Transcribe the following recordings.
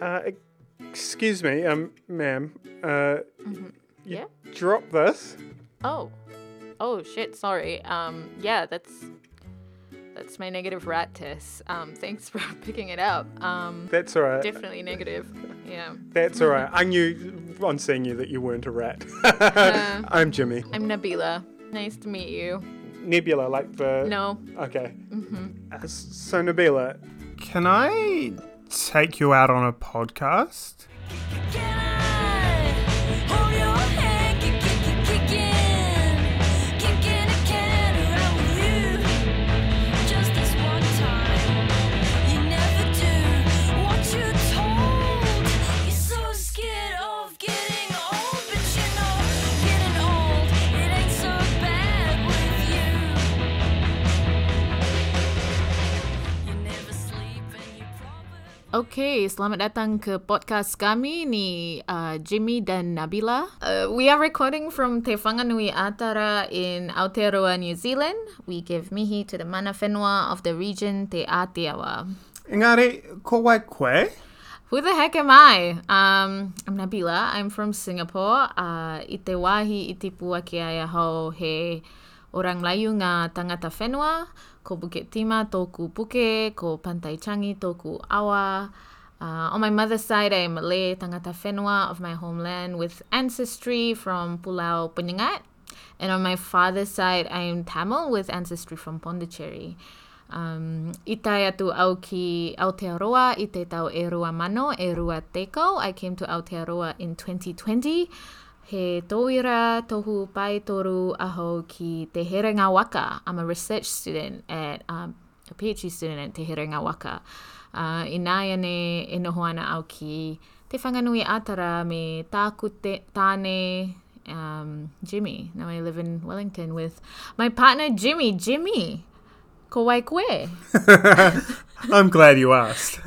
Uh, excuse me, um, ma'am. Uh, you Yeah? drop this. Oh. Oh shit, sorry. Um yeah, that's that's my negative rat test. Um thanks for picking it up. Um That's all right. definitely negative. Yeah. That's all right. I knew on seeing you that you weren't a rat. I'm Jimmy. I'm Nabilah. Nice to meet you. Nebula, like the. No. Okay. Mm-hmm. so, Nabilah, can I take you out on a podcast? Okay, selamat datang ke podcast kami ni uh, Jimmy dan Nabilah. Uh, we are recording from Te Whanganui-a-Tara in Aotearoa, New Zealand. We give mihi to the mana whenua of the region Te Ātiawa. Engari, ko wai koe? Who the heck am I? Um, I'm Nabila. I'm from Singapore. Uh, I te wahi i te pua ke ai ahau he orang layu ngā tangata whenua, ko Bukit Timah tōku puke, ko Pantai Changi tōku awa. Uh, on my mother's side, I am Malay tangata whenua of my homeland with ancestry from Pulau Penyengat. And on my father's side, I am Tamil with ancestry from Pondicherry. Um, I tai atu au ki Aotearoa i te tau e rua mano, e rua teko. I came to Aotearoa in 2020. He tōira tohu pai toru aho ki Te Herenga Waka. I'm a research student at, um, a PhD student at Te Herenga Waka. Uh, I nā ia e noho ana au ki Te Whanganui-a-Tara me tāku te, tāne um, Jimmy. Now I live in Wellington with my partner Jimmy. Jimmy! Ko wai koe? I'm glad you asked.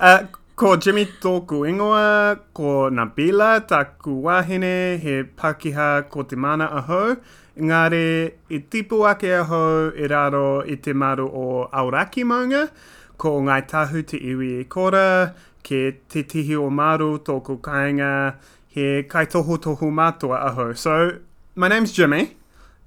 Uh, ko Jimmy tōku ingoa, ko Nabila taku wāhine he Pākehā ko te mana aho. Engare, i tipu ake aho i raro i te maru o Auraki maunga, ko ngai tahu te iwi e kora, ke te tihi o maru tōku kāinga, he kaitohu tohu mātua aho. So, my name's Jimmy.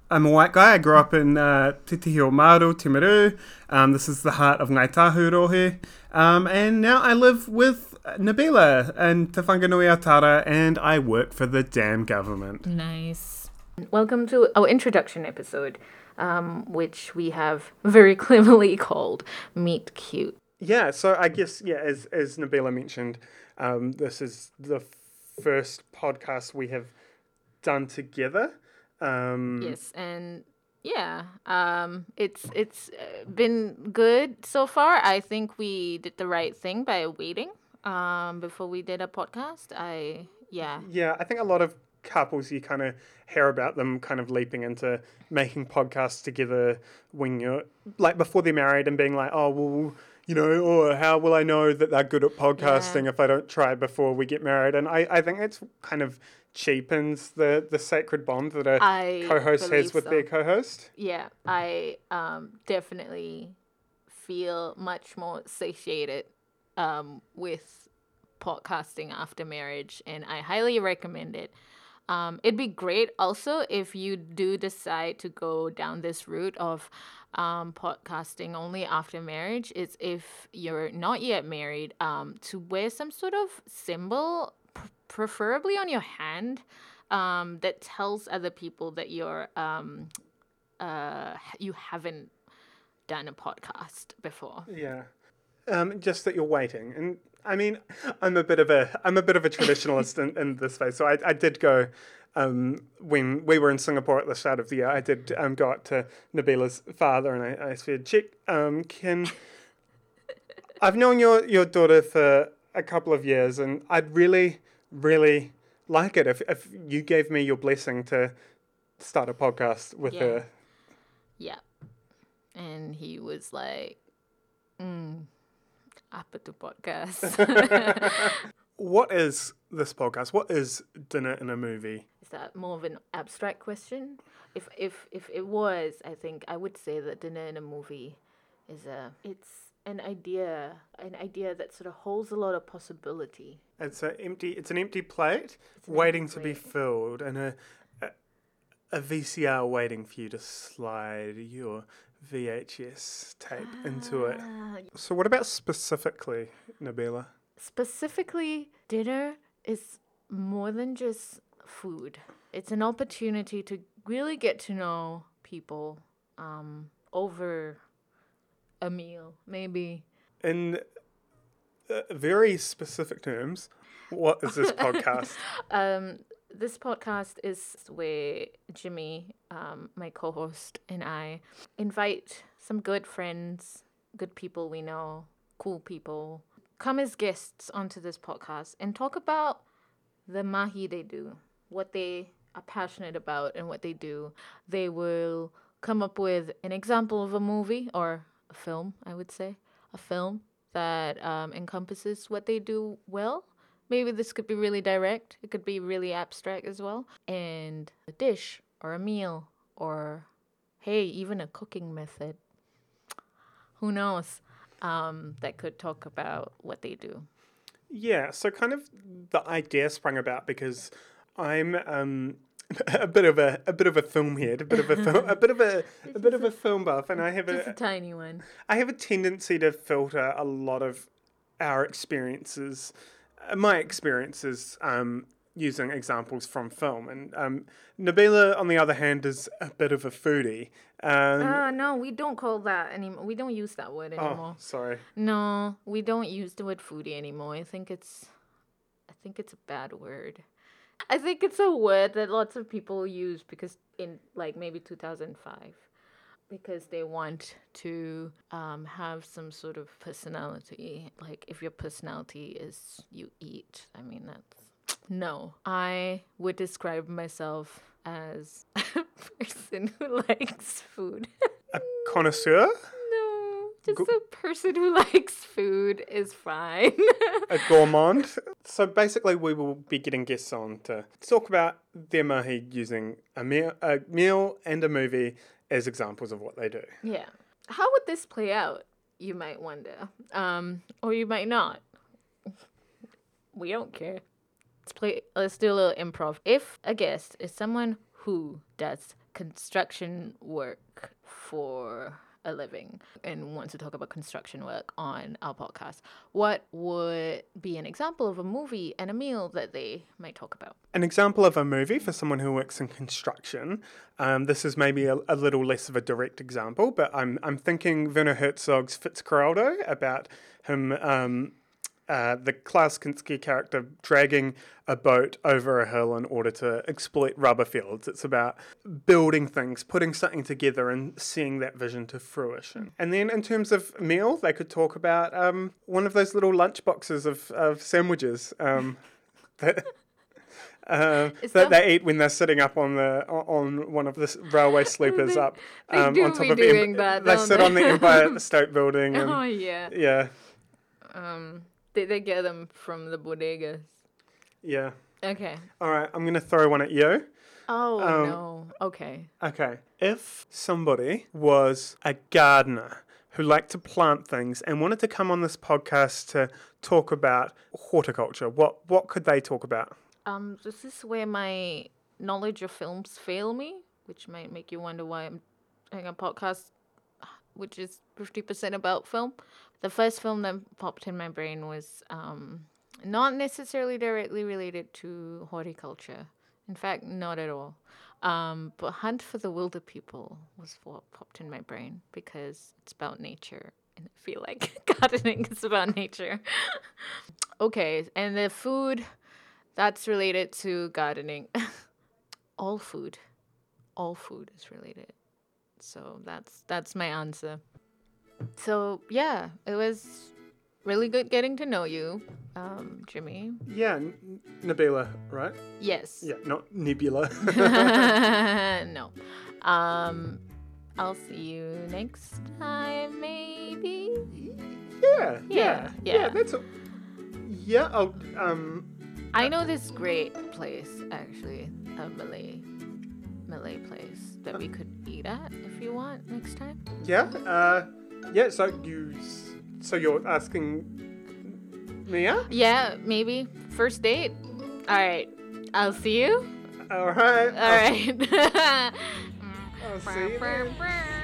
I'm a white guy. I grew up in uh, Te Tihi o Maru, Timaru. Um, this is the heart of Ngai Tahu Rohe. Um, and now I live with Nabilah and Te Whanganui-a-Tara, and I work for the damn government. Nice. Welcome to our introduction episode, um, which we have very cleverly called Meet Cute. Yeah, so I guess, yeah, as, as Nabilah mentioned, um, this is the first podcast we have done together. Um, Yes, and yeah, um, it's it's been good so far. I think we did the right thing by waiting um, before we did a podcast. I yeah. Yeah, I think a lot of couples you kind of hear about them kind of leaping into making podcasts together when you're like before they're married and being like, oh well, you know, or how will I know that they're good at podcasting if I don't try before we get married? And I, I think it's kind of cheapens the the sacred bond that a I co-host has with so. their co-host. Yeah, I um, definitely feel much more satiated um, with podcasting after marriage, and I highly recommend it. Um, it'd be great also if you do decide to go down this route of um, podcasting only after marriage. Is if you're not yet married, um, to wear some sort of symbol, preferably on your hand, um, that tells other people that you're um, uh, you haven't done a podcast before. Yeah. Um, just that you're waiting, and I mean, I'm a bit of a I'm a bit of a traditionalist in, in this space. So I, I did go um, when we were in Singapore at the start of the year. I did um, go up to Nabilah's father, and I, I said, "Chick, um, can I've known your your daughter for a couple of years, and I'd really really like it if if you gave me your blessing to start a podcast with Yeah. her." Yeah. And he was like, mm, apa tu podcast? What is this podcast? What is dinner in a movie? Is that more of an abstract question? If if if it was, I think I would say that dinner in a movie is a it's an idea, an idea that sort of holds a lot of possibility. It's a empty. It's an empty plate an waiting empty to be filled, and a, a a VCR waiting for you to slide your VHS tape into it. Ah, So, what about specifically, Nabilah? specifically, dinner is more than just food. It's an opportunity to really get to know people um, over a meal, maybe. In uh, very specific terms, what is this podcast? Um, this podcast is where Jimmy, um, my co host, and I invite some good friends, good people we know, cool people, come as guests onto this podcast and talk about the mahi they do, what they are passionate about, and what they do. They will come up with an example of a movie or a film, I would say, a film that um, encompasses what they do well. Maybe this could be really direct, it could be really abstract as well. And a dish or a meal or, hey, even a cooking method. Who knows? Um, that could talk about what they do. Yeah, so kind of the idea sprung about because I'm um, a bit of a a bit of a film head, a bit of a film, a bit of a a bit of a film buff, and I have Just a a tiny one. I have a tendency to filter a lot of our experiences, uh, my experiences, um, using examples from film, and um, Nabilah, on the other hand, is a bit of a foodie. Um, Ah, no, we don't call that anymore. We don't use that word anymore. oh, sorry. No, we don't use the word foodie anymore. I think it's I think it's a bad word. I think it's a word that lots of people use because in like maybe 2005 because they want to um, have some sort of personality. Like if your personality is you eat, I mean that's no. I would describe myself as a person who likes food. A connoisseur, Just a person who likes food is fine. a gourmand. So basically, we will be getting guests on to talk about their mahi using a meal, a meal and a movie as examples of what they do. yeah. How would this play out? You might wonder, um, or you might not. We don't care. Let's play. Let's do a little improv. If a guest is someone who does construction work for a living and wants to talk about construction work on our podcast, what would be an example of a movie and a meal that they might talk about? An example of a movie for someone who works in construction. Um, this is maybe a, a little less of a direct example, but I'm I'm thinking Werner Herzog's Fitzcarraldo about him. Um, uh, the Klaus Kinski character dragging a boat over a hill in order to exploit rubber fields. It's about building things, putting something together, and seeing that vision to fruition. And then, in terms of meal, they could talk about um, one of those little lunch boxes of, of sandwiches um, that. Uh, that that- they eat when they're sitting up on the on one of the railway sleepers They- up they um, do on top be of doing Em- that, They sit they? on the Empire State Building. And, Oh yeah. yeah, Um, they they get them from the bodegas. yeah. Okay. All right, I'm going to throw one at you. Oh Um, no. Okay. Okay. If somebody was a gardener who liked to plant things and wanted to come on this podcast to talk about horticulture, what what could they talk about? Um, this is where my knowledge of films fail me, which might make you wonder why I'm doing a podcast, which is fifty percent about film. The first film that popped in my brain was um, not necessarily directly related to horticulture. In fact, not at all. Um, but Hunt for the Wilderpeople was what popped in my brain because it's about nature. And I feel like gardening is about nature. okay, and the food that's related to gardening. all food. All food is related. So that's that's my answer. So yeah, it was really good getting to know you, um, Jimmy. Yeah, N- Nabilah, right? Yes. Yeah, not Nebula. no. Um, I'll see you next time, maybe. yeah, yeah, Yeah, yeah. yeah. That's a, yeah. I'll, um, I know this great place actually, a Malay place that we could eat at if you want next time. yeah, uh, yeah. So you So you're asking Mia? Yeah, maybe. First date? Alright. I'll see you. All right. Alright. I'll see you then.